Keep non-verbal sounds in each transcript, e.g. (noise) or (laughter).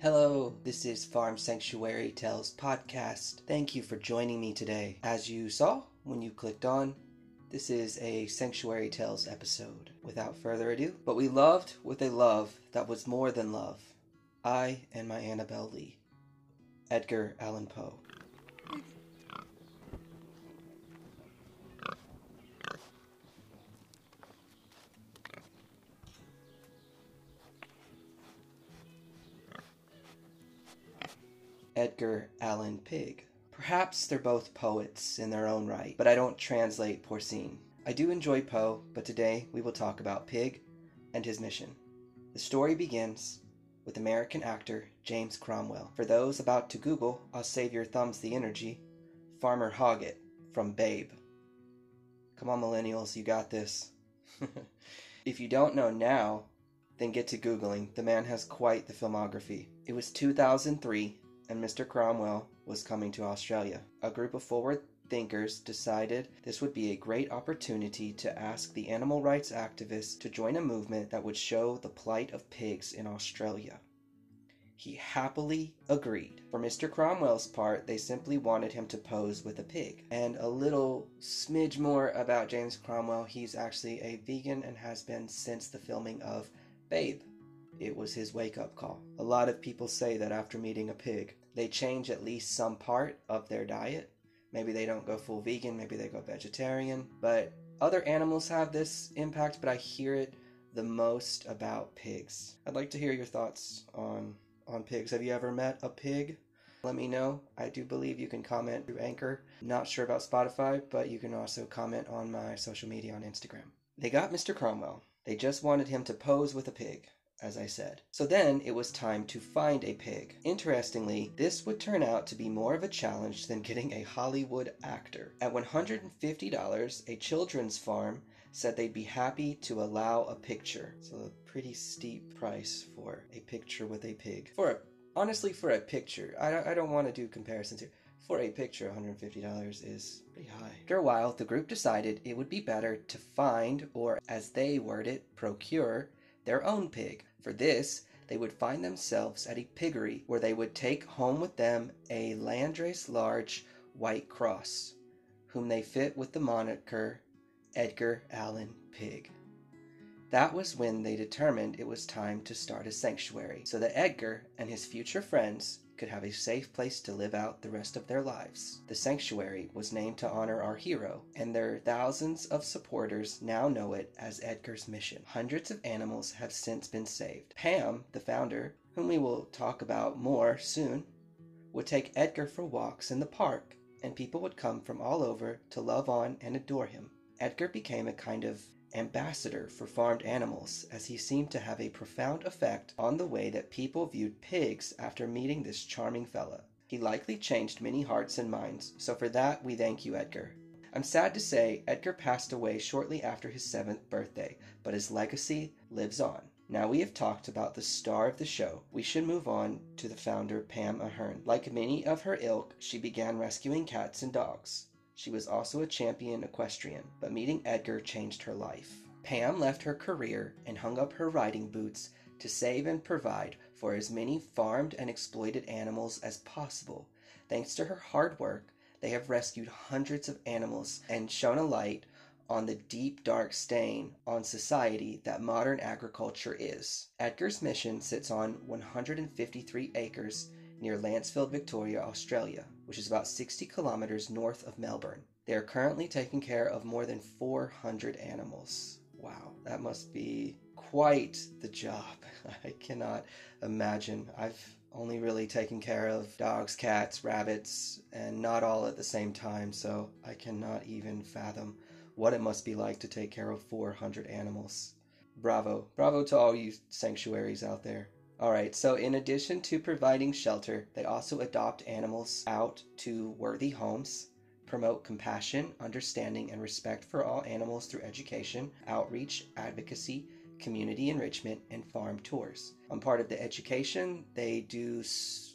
Hello, this is Farm Sanctuary Tales podcast. Thank you for joining me today. As you saw when you clicked on, this is a Sanctuary Tales episode. Without further ado, but we loved with a love that was more than love. I and my Annabel Lee. Edgar Allan Poe. Edgar Allan Pig. Perhaps they're both poets in their own right, but I don't translate porcine. I do enjoy Poe, but today we will talk about Pig and his mission. The story begins with American actor James Cromwell. For those about to Google, I'll save your thumbs the energy. Farmer Hoggett from Babe. Come on, millennials, you got this. (laughs) if you don't know now, then get to Googling. The man has quite the filmography. It was 2003 and Mr. Cromwell was coming to Australia. A group of forward thinkers decided this would be a great opportunity to ask the animal rights activists to join a movement that would show the plight of pigs in Australia. He happily agreed. For Mr. Cromwell's part, they simply wanted him to pose with a pig. And a little smidge more about James Cromwell he's actually a vegan and has been since the filming of Babe. It was his wake up call. A lot of people say that after meeting a pig, they change at least some part of their diet. Maybe they don't go full vegan, maybe they go vegetarian. But other animals have this impact, but I hear it the most about pigs. I'd like to hear your thoughts on on pigs. Have you ever met a pig? Let me know. I do believe you can comment through Anchor. Not sure about Spotify, but you can also comment on my social media on Instagram. They got Mr. Cromwell. They just wanted him to pose with a pig as I said. So then it was time to find a pig. Interestingly, this would turn out to be more of a challenge than getting a Hollywood actor. At $150, a children's farm said they'd be happy to allow a picture. So a pretty steep price for a picture with a pig. For a honestly for a picture, I I don't want to do comparisons here. For a picture, $150 is pretty high. After a while, the group decided it would be better to find, or as they word it, procure, their own pig. For this, they would find themselves at a piggery where they would take home with them a landrace large white cross, whom they fit with the moniker Edgar Allan Pig. That was when they determined it was time to start a sanctuary so that Edgar and his future friends could have a safe place to live out the rest of their lives. The sanctuary was named to honor our hero, and their thousands of supporters now know it as Edgar's mission. Hundreds of animals have since been saved. Pam, the founder, whom we will talk about more soon, would take Edgar for walks in the park, and people would come from all over to love on and adore him. Edgar became a kind of ambassador for farmed animals, as he seemed to have a profound effect on the way that people viewed pigs after meeting this charming fella. He likely changed many hearts and minds, so for that we thank you, Edgar. I'm sad to say Edgar passed away shortly after his seventh birthday, but his legacy lives on. Now we have talked about the star of the show, we should move on to the founder, Pam Ahern. Like many of her ilk, she began rescuing cats and dogs. She was also a champion equestrian, but meeting Edgar changed her life. Pam left her career and hung up her riding boots to save and provide for as many farmed and exploited animals as possible. Thanks to her hard work, they have rescued hundreds of animals and shone a light on the deep dark stain on society that modern agriculture is. Edgar's mission sits on 153 acres near Lancefield, Victoria, Australia, which is about 60 kilometers north of Melbourne. They are currently taking care of more than 400 animals. Wow, that must be quite the job. (laughs) I cannot imagine. I've only really taken care of dogs, cats, rabbits, and not all at the same time, so I cannot even fathom what it must be like to take care of 400 animals. Bravo. Bravo to all you sanctuaries out there. All right, so in addition to providing shelter, they also adopt animals out to worthy homes, promote compassion, understanding, and respect for all animals through education, outreach, advocacy, community enrichment, and farm tours. On part of the education, they do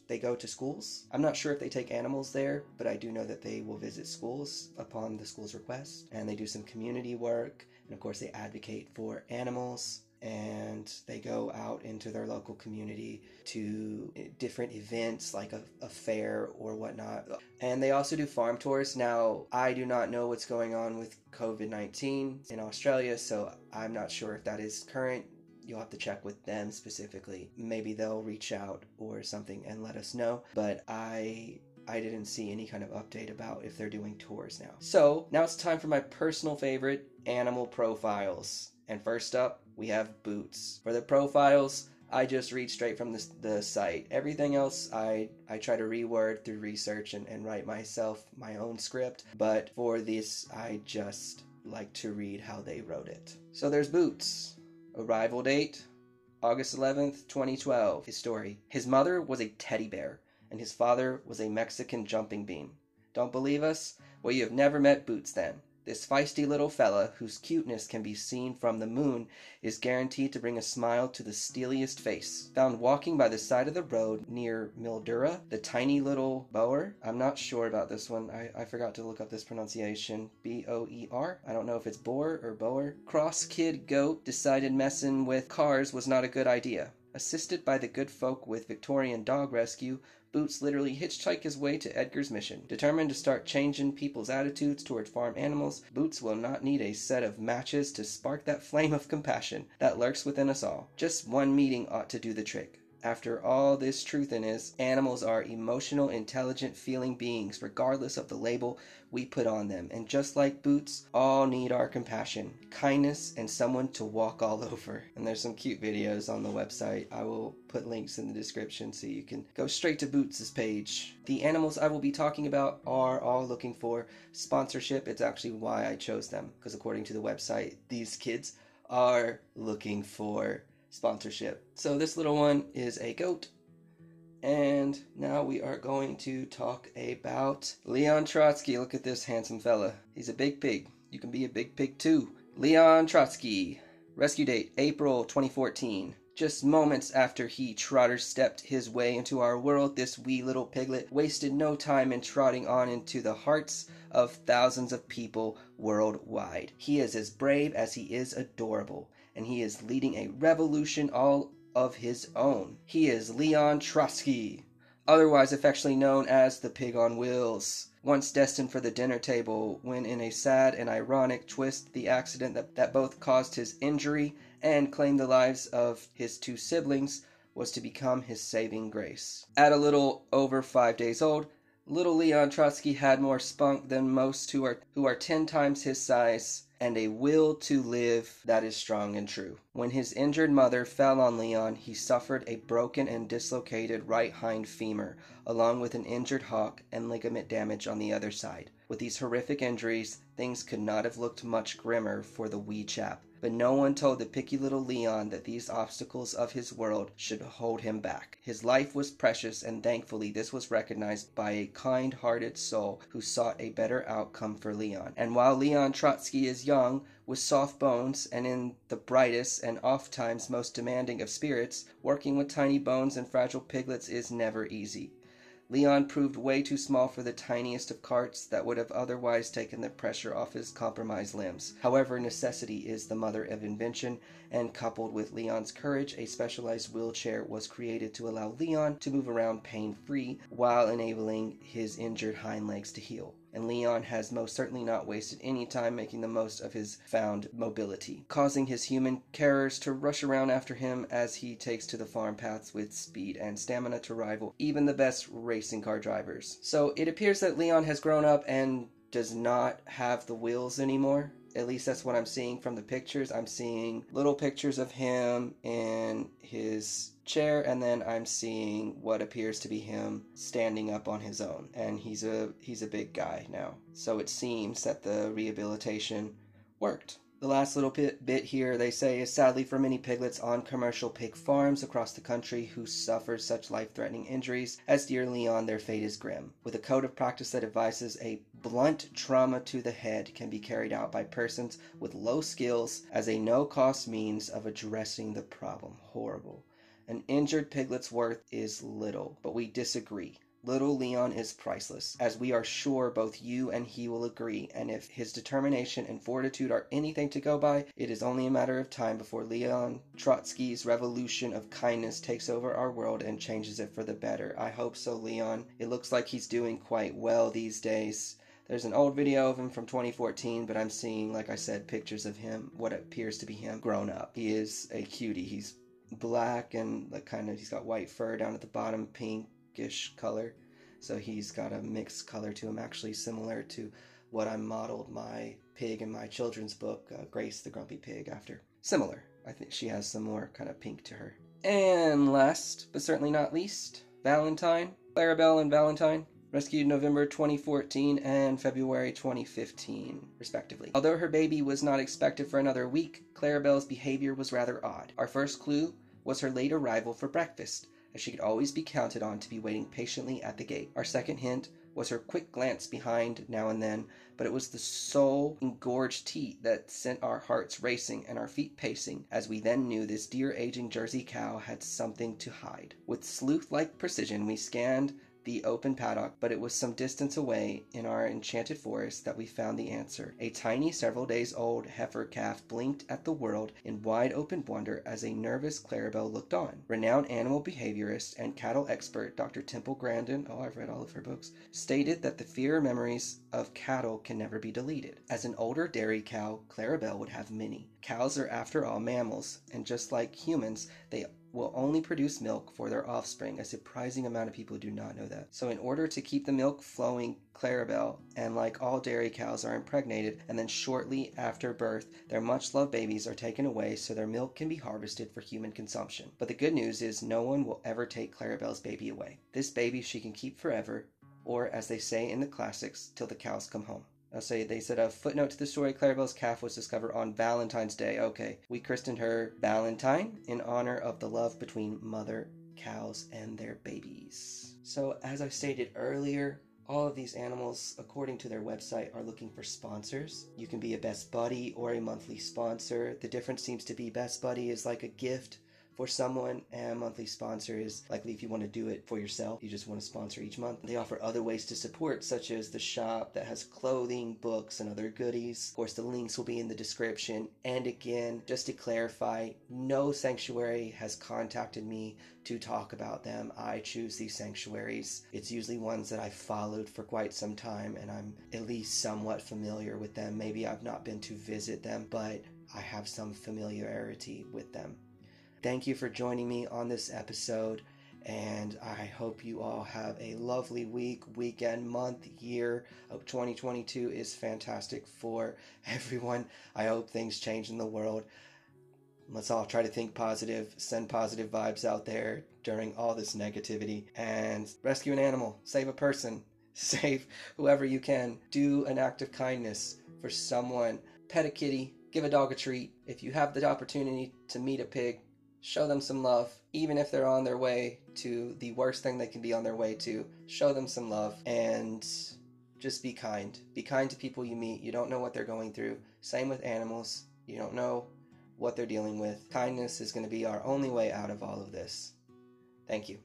they go to schools. I'm not sure if they take animals there, but I do know that they will visit schools upon the school's request, and they do some community work, and of course they advocate for animals and They go out into their local community to eh, different events like a, a fair or whatnot. And they also do farm tours. Now, I do not know what's going on with COVID 19 in Australia, so I'm not sure if that is current you'll have to check with them specifically. Maybe they'll reach out or something and let us know. But I I didn't see any kind of update about if they're doing tours now. So now it's time for my personal favorite animal profiles. And first up, we have boots. For the profiles, I just read straight from the, the site. Everything else, I, I try to reword through research and, and write myself my own script. But for this, I just like to read how they wrote it. So there's Boots. Arrival date August 11th, 2012. His story. His mother was a teddy bear, and his father was a Mexican jumping bean. Don't believe us? Well, you have never met Boots then. This feisty little fella, whose cuteness can be seen from the moon, is guaranteed to bring a smile to the steeliest face. Found walking by the side of the road near Mildura, the tiny little Boer. I'm not sure about this one. I, I forgot to look up this pronunciation. B O E R. I don't know if it's Boer or Boer. Cross Kid Goat decided messing with cars was not a good idea. Assisted by the good folk with Victorian dog rescue, Boots literally hitchhiked his way to Edgar's mission. Determined to start changing people's attitudes toward farm animals, Boots will not need a set of matches to spark that flame of compassion that lurks within us all. Just one meeting ought to do the trick. After all this truth in is, animals are emotional, intelligent, feeling beings, regardless of the label we put on them. And just like boots, all need our compassion, kindness, and someone to walk all (laughs) over. And there's some cute videos on the website. I will put links in the description so you can go straight to Boots' page. The animals I will be talking about are all looking for sponsorship. It's actually why I chose them, because according to the website, these kids are looking for sponsorship. So this little one is a goat. And now we are going to talk about Leon Trotsky. Look at this handsome fella. He's a big pig. You can be a big pig too. Leon Trotsky. Rescue date April 2014. Just moments after he trotter stepped his way into our world, this wee little piglet wasted no time in trotting on into the hearts of thousands of people worldwide. He is as brave as he is adorable and he is leading a revolution all of his own. He is Leon Trotsky, otherwise affectionately known as the Pig on Wheels. Once destined for the dinner table, when in a sad and ironic twist, the accident that, that both caused his injury and claimed the lives of his two siblings was to become his saving grace. At a little over five days old, little Leon Trotsky had more spunk than most who are who are ten times his size and a will to live that is strong and true. When his injured mother fell on Leon, he suffered a broken and dislocated right hind femur, along with an injured hock and ligament damage on the other side. With these horrific injuries, things could not have looked much grimmer for the wee chap. But no one told the picky little Leon that these obstacles of his world should hold him back. His life was precious, and thankfully this was recognized by a kind hearted soul who sought a better outcome for Leon. And while Leon Trotsky is young, with soft bones, and in the brightest and oft times most demanding of spirits, working with tiny bones and fragile piglets is never easy. Leon proved way too small for the tiniest of carts that would have otherwise taken the pressure off his compromised limbs. However, necessity is the mother of invention, and coupled with Leon's courage, a specialized wheelchair was created to allow Leon to move around pain free while enabling his injured hind legs to heal and Leon has most certainly not wasted any time making the most of his found mobility, causing his human carers to rush around after him as he takes to the farm paths with speed and stamina to rival even the best racing car drivers. So it appears that Leon has grown up and does not have the wheels anymore. At least that's what I'm seeing from the pictures. I'm seeing little pictures of him in his chair and then I'm seeing what appears to be him standing up on his own and he's a he's a big guy now. So it seems that the rehabilitation worked. The last little bit, here, they say, is sadly for many piglets on commercial pig farms across the country who suffer such life threatening injuries. As dear Leon, their fate is grim. With a code of practice that advises a blunt trauma to the head can be carried out by persons with low skills as a no cost means of addressing the problem. Horrible. An injured piglet's worth is little, but we disagree. Little Leon is priceless, as we are sure both you and he will agree, and if his determination and fortitude are anything to go by, it is only a matter of time before Leon Trotsky's revolution of kindness takes over our world and changes it for the better. I hope so, Leon. It looks like he's doing quite well these days. There's an old video of him from 2014, but I'm seeing, like I said, pictures of him, what appears to be him grown up. He is a cutie. He's black and like kind of he's got white fur down at the bottom, pinkish color. So he's got a mixed color to him, actually similar to what I modeled my pig in my children's book, uh, Grace the Grumpy Pig, after. Similar. I think she has some more kind of pink to her. And last, but certainly not least, Valentine. Clarabelle and Valentine rescued November 2014 and February 2015, respectively. Although her baby was not expected for another week, Clarabelle's behavior was rather odd. Our first clue was her late arrival for breakfast, as she could always be counted on to be waiting patiently at the gate. Our second hint was her quick glance behind now and then, but it was the soul engorged teat that sent our hearts racing and our feet pacing, as we then knew this dear aging Jersey cow had something to hide. With sleuth like precision, we scanned the open paddock, but it was some distance away in our enchanted forest that we found the answer. A tiny, several days old heifer calf blinked at the world in wide open wonder as a nervous Clarabelle looked on. Renowned animal behaviorist and cattle expert Dr. Temple Grandin, oh, I've read all of her books, stated that the fear memories of cattle can never be deleted. As an older dairy cow, Clarabelle would have many. Cows are, after all, mammals, and just like humans, they will only produce milk for their offspring. A surprising amount of people do not know that. So, in order to keep the milk flowing, Clarabelle, and like all dairy cows, are impregnated, and then shortly after birth, their much loved babies are taken away so their milk can be harvested for human consumption. But the good news is, no one will ever take Clarabelle's baby away. This baby she can keep forever, or as they say in the classics, till the cows come home. I'll say they said a footnote to the story Clarabelle's calf was discovered on Valentine's Day. Okay, we christened her Valentine in honor of the love between mother cows and their babies. So, as I stated earlier, all of these animals, according to their website, are looking for sponsors. You can be a best buddy or a monthly sponsor. The difference seems to be best buddy is like a gift for someone eh, and monthly sponsor is likely if you want to do it for yourself you just want to sponsor each month. They offer other ways to support such as the shop that has clothing books and other goodies. Of course the links will be in the description. And again just to clarify no sanctuary has contacted me to talk about them. I choose these sanctuaries. It's usually ones that i've followed for quite some time and i'm at least somewhat familiar with them. Maybe i've not been to visit them but I have some familiarity with them. Thank you for joining me on this episode, and I hope you all have a lovely week, weekend, month, year. Of 2022 is fantastic for (laughs) everyone. I hope things change in the world. Let's all try to think positive, send positive vibes out there during all this negativity, and rescue an animal, save a person, (laughs) save whoever you can. Do an act of kindness for someone. Pet a kitty, give a dog a treat. If you have the opportunity to meet a pig, show them some love, even if they're on their way to the worst thing they can be on their way to. Show them some love and just be kind. Be kind to people you meet. You don't know what they're going through. Same with animals. You don't know what they're dealing with. Kindness is going to be our only way out of all of this. Thank you.